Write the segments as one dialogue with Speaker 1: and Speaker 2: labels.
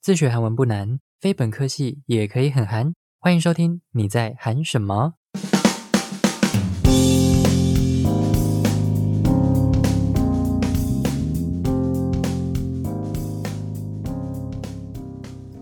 Speaker 1: 自学韩文不难，非本科系也可以很韩。欢迎收听，你在韩什么？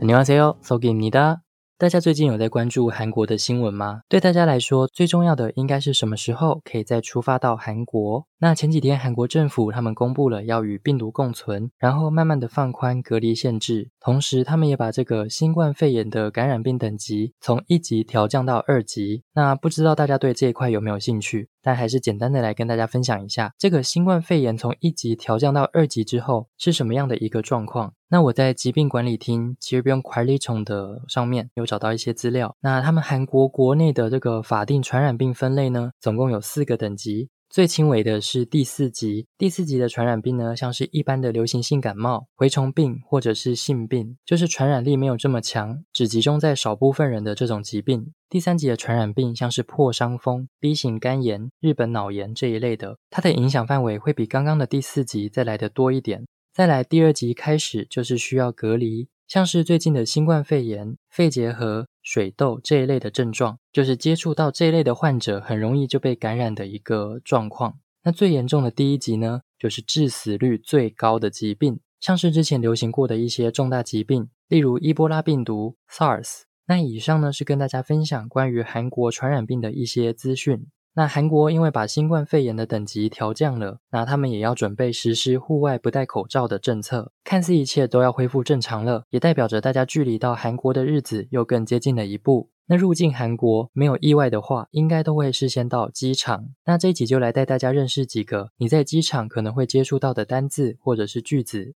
Speaker 1: 안녕하세요，소개입니다 大家最近有在关注韩国的新闻吗？对大家来说，最重要的应该是什么时候可以再出发到韩国？那前几天韩国政府他们公布了要与病毒共存，然后慢慢的放宽隔离限制，同时他们也把这个新冠肺炎的感染病等级从一级调降到二级。那不知道大家对这一块有没有兴趣？但还是简单的来跟大家分享一下，这个新冠肺炎从一级调降到二级之后是什么样的一个状况。那我在疾病管理厅其实不用 q u a l i t 的上面有找到一些资料。那他们韩国国内的这个法定传染病分类呢，总共有四个等级，最轻微的是第四级。第四级的传染病呢，像是一般的流行性感冒、蛔虫病或者是性病，就是传染力没有这么强，只集中在少部分人的这种疾病。第三级的传染病像是破伤风、B 型肝炎、日本脑炎这一类的，它的影响范围会比刚刚的第四级再来的多一点。再来第二集开始就是需要隔离，像是最近的新冠肺炎、肺结核、水痘这一类的症状，就是接触到这一类的患者很容易就被感染的一个状况。那最严重的第一集呢，就是致死率最高的疾病，像是之前流行过的一些重大疾病，例如伊波拉病毒、SARS。那以上呢是跟大家分享关于韩国传染病的一些资讯。那韩国因为把新冠肺炎的等级调降了，那他们也要准备实施户外不戴口罩的政策。看似一切都要恢复正常了，也代表着大家距离到韩国的日子又更接近了一步。那入境韩国没有意外的话，应该都会事先到机场。那这一集就来带大家认识几个你在机场可能会接触到的单字或者是句子。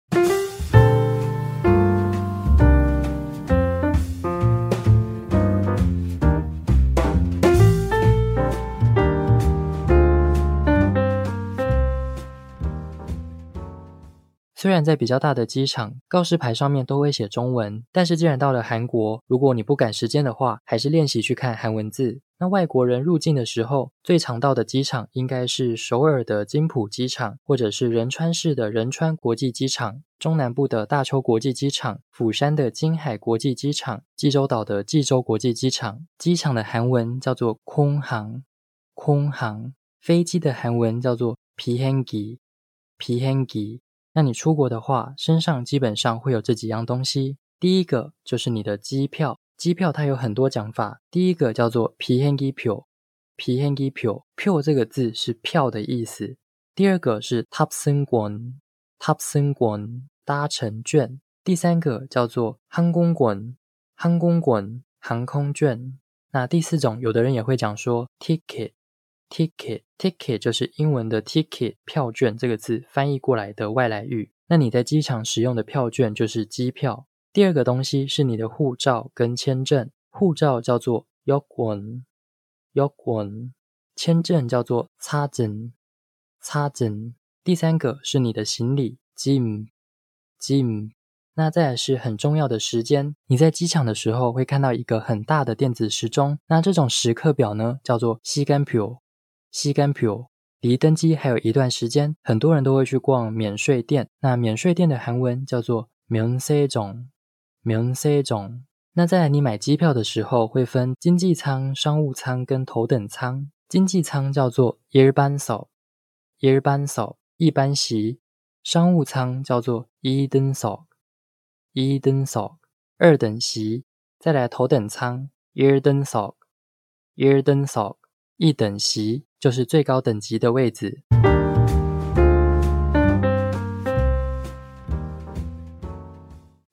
Speaker 1: 虽然在比较大的机场告示牌上面都会写中文但是既然到了韩国如果你不赶时间的话还是练习去看韩文字。那外国人入境的时候最常到的机场应该是首尔的金浦机场或者是仁川市的仁川国际机场中南部的大邱国际机场釜山的金海国际机场济州岛的济州国际机场。机场的韩文叫做空航空航。飞机的韩文叫做 piangi piangi 那你出国的话，身上基本上会有这几样东西。第一个就是你的机票，机票它有很多讲法。第一个叫做 p h e n g i p i o p h n g i p i p i 这个字是票的意思。第二个是 t a p s e n g u o n topsyngwn 搭乘券。第三个叫做 h a n g u n g n h a n g n g n 航空券。那第四种，有的人也会讲说 ticket。Ticket，ticket 就是英文的 ticket 票券这个字翻译过来的外来语。那你在机场使用的票券就是机票。第二个东西是你的护照跟签证，护照叫做 yokon yokon 签证叫做 Chazen，Chazen。第三个是你的行李，jim，jim。那再是很重要的时间，你在机场的时候会看到一个很大的电子时钟。那这种时刻表呢，叫做 sikampu。西干票离登机还有一段时间，很多人都会去逛免税店。那免税店的韩文叫做免税种，免税种。那在你买机票的时候，会分经济舱、商务舱跟头等舱。经济舱叫做一般手，一般手一般席；商务舱叫做一等手，一等手二等席。再来头等舱一等手，一等手一等席。就是最高等级的位置。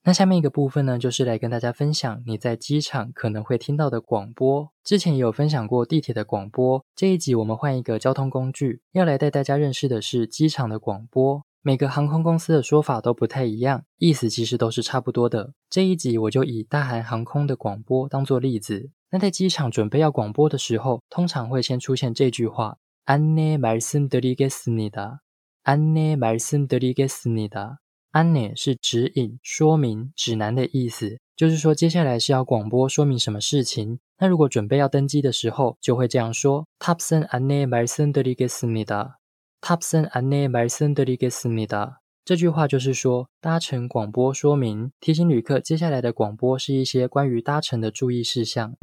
Speaker 1: 那下面一个部分呢，就是来跟大家分享你在机场可能会听到的广播。之前也有分享过地铁的广播，这一集我们换一个交通工具，要来带大家认识的是机场的广播。每个航空公司的说法都不太一样，意思其实都是差不多的。这一集我就以大韩航空的广播当做例子。那在机场准备要广播的时候，通常会先出现这句话：안내말씀드리겠습니다安内말씀드리겠습니다安内是指引、说明、指南的意思，就是说接下来是要广播说明什么事情。那如果准备要登机的时候，就会这样说：탑승안내말씀드리겠습니다탑승안내말씀드리겠습니다 这句话就是说，搭乘广播说明提醒旅客，接下来的广播是一些关于搭乘的注意事项。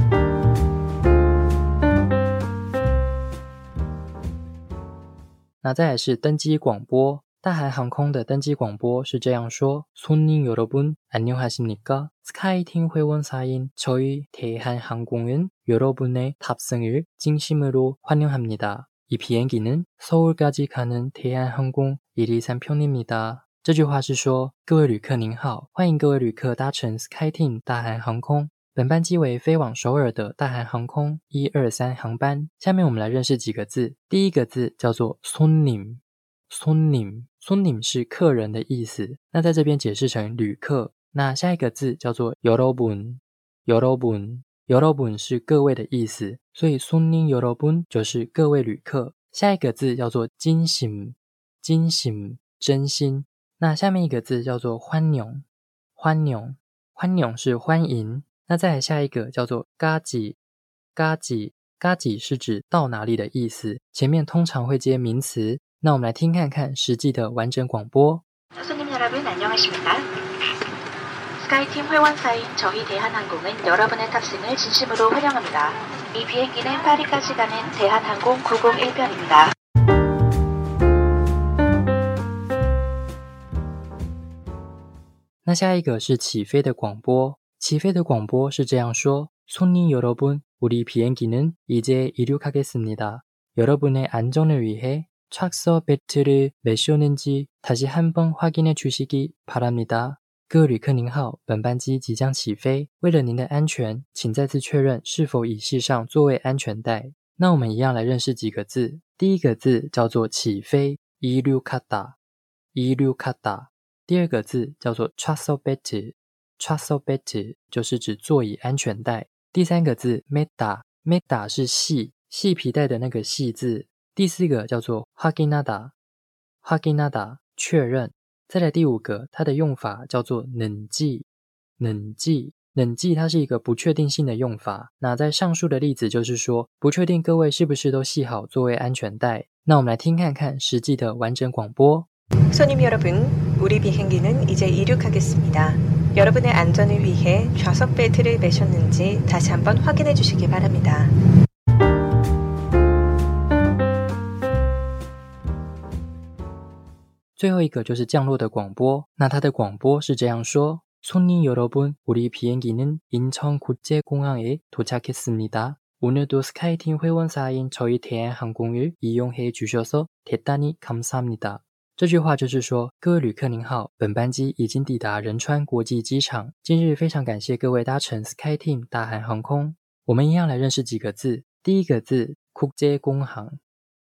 Speaker 1: 那再来是登机广播，大韩航空的登机广播是这样说：손님여러분안녕하십니까 스카이팀 회원 사인 저희 대한항공은 여러분의 탑승을 진심으로 환영합니다. 이 비행기는 서울까지 가는 대한항공 123편입니다. 这句话是说，各位旅客您好，欢迎各位旅客搭乘 SkyTeam 大韩航空一二三航空。本班机为飞往首尔的大韩航空。一二三航班。下面我们来认识几个字。第一个字叫做손 님， 님， 손 님是客人的意思。那在这边解释成旅客。那下一个字叫做여러 분， 여러 분， 여러 분是各位的意思，所以손님여러분就是各位旅客。下一个字叫做진 심， 진 심， 真心。那下面一个字叫做欢영， 欢영， 欢영是欢迎。那再来下一个叫做가 지， 가 지， 가 지是指到哪里的意思，前面通常会接名词。那我们来听看看实际的完整广播。스카이팀 회원사인 저희 대한항공은 여러분의 탑승을 진심으로 환영합니다. 이 비행기는 파리까지 가는 대한항공 901편입니다. 那下一个是起飞的广播。起飞的广播是这样说：손님여러분우리비행기는이제이륙하겠습니다。여러분의안전을위해 착석 벨트를 매셨는지 다시 한번 확인해 주시기 바랍니다. 各位旅客您好，本班机即将起飞。为了您的安全，请再次确认是否已系上座位安全带。那我们一样来认识几个字。第一个字叫做起飞 i l u k a d a i l u k a d a 第二个字叫做 t r a s o b e t t t r a s o b e t t 就是指座椅安全带。第三个字 meta，meta 是系系皮带的那个系字。第四个叫做 haginada，haginada 确认。再来第五个，它的用法叫做冷记，冷记，冷记，它是一个不确定性的用法。那在上述的例子就是说，不确定各位是不是都系好座位安全带。那我们来听看看实际的完整广播。손님여러분 우리비행기는이제이륙하겠습니다여러분의안전을위해좌석벨트를매셨는지다시한번확인해주시기바랍니다最后一个就是降落的广播。那它的广播是这样说：손님여러분우리비행기는인천국제공항에도착했습니다오늘도스카이팀회원사인저희대한항공을이용해주셔서대단히감사합니다 这句话就是说，各位旅客您好，本班机已经抵达仁川国际机场。今日非常感谢各位搭乘 SkyTeam 大韩航空。我们一样来认识几个字。第一个字국제공 항，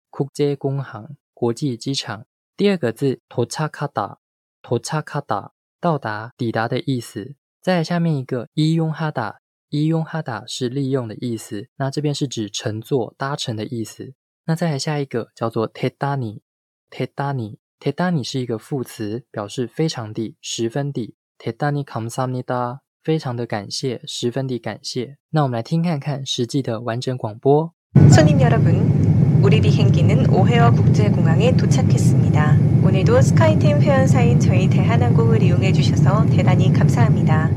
Speaker 1: 국제공 항， 国际机场。第二个字도착하 다， 도착하 다， 到达、抵达的意思。再下面一个이용하 다， 이용하다是利用的意思。那这边是指乘坐、搭乘的意思。那再来下一个叫做대단 히， 대단 히， 대단 히是一个副词，表示非常地、十分地。대단히감사합니 다， 非常的感谢，十分地感谢。那我们来听看看实际的完整广播。손님여러분 우리 비행기는 오헤어 국제공항에 도착했습니다. 오늘도 스카이팀 회원사인 저희 대한항공을 이용해 주셔서 대단히 감사합니다.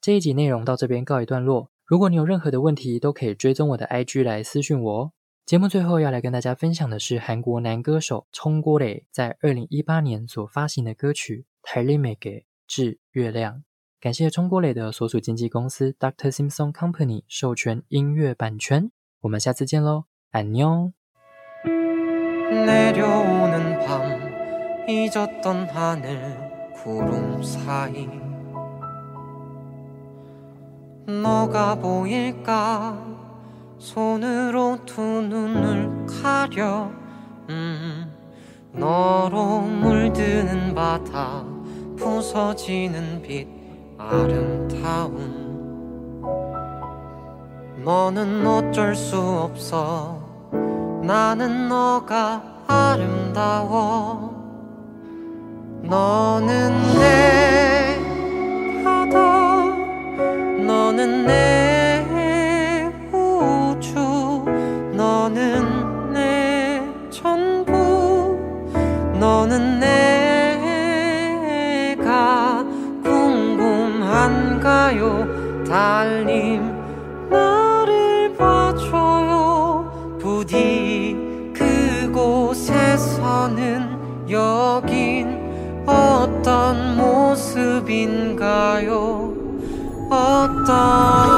Speaker 1: 这一集内容到这边告一段落。 如果你有任何的问题，都可以追踪我的 IG 来私讯我。节目最后要来跟大家分享的是韩国男歌手冲锅磊在二零一八年所发行的歌曲《달리메게》，致月亮。 感谢中国磊的所属经纪公司 내려오는 밤 잊었던 하늘 구름 사이 너가 보일까? 손으로 두 눈을 가려. 음, 너로 물드는 바다 부서지는 빛 아름다운. 너는 어쩔 수 없어. 나는 너가 아름다워. 너는 내 너는 내 우주 너는 내 전부
Speaker 2: 너는 내가 궁금한가요? 달님 나를 봐줘요. 부디 그곳에서는 여긴 어떤 모습인가요? 어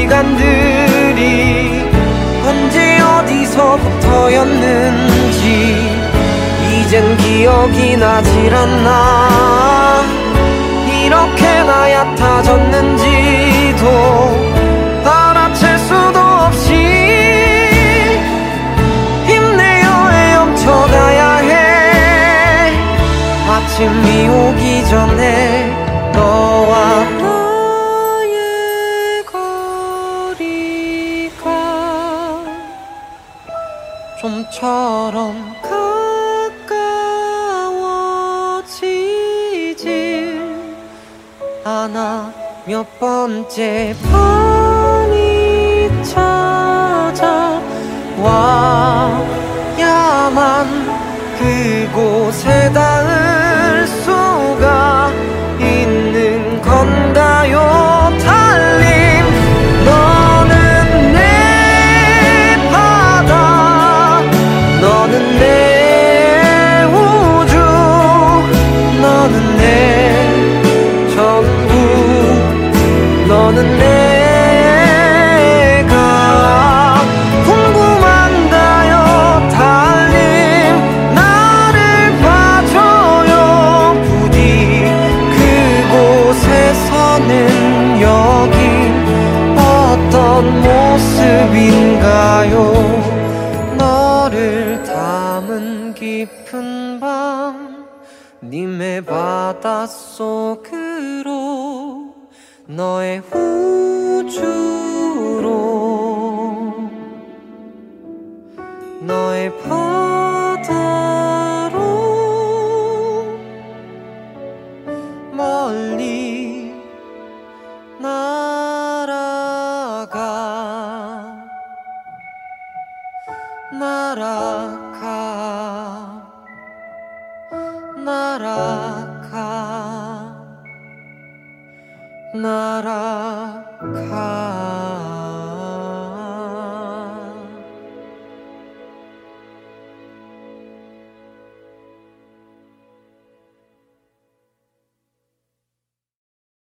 Speaker 2: 시간들이 언제 어디서부터였는지 이젠 기억이 나질 않나 않아 몇 번째 밤이 찾아와야만 그곳에 닿을 수가 있는 건가요 깊은 밤 님의 바닷속으로 너의 우주로 너의 바다로 멀리 날아가 날아 날아가 날아가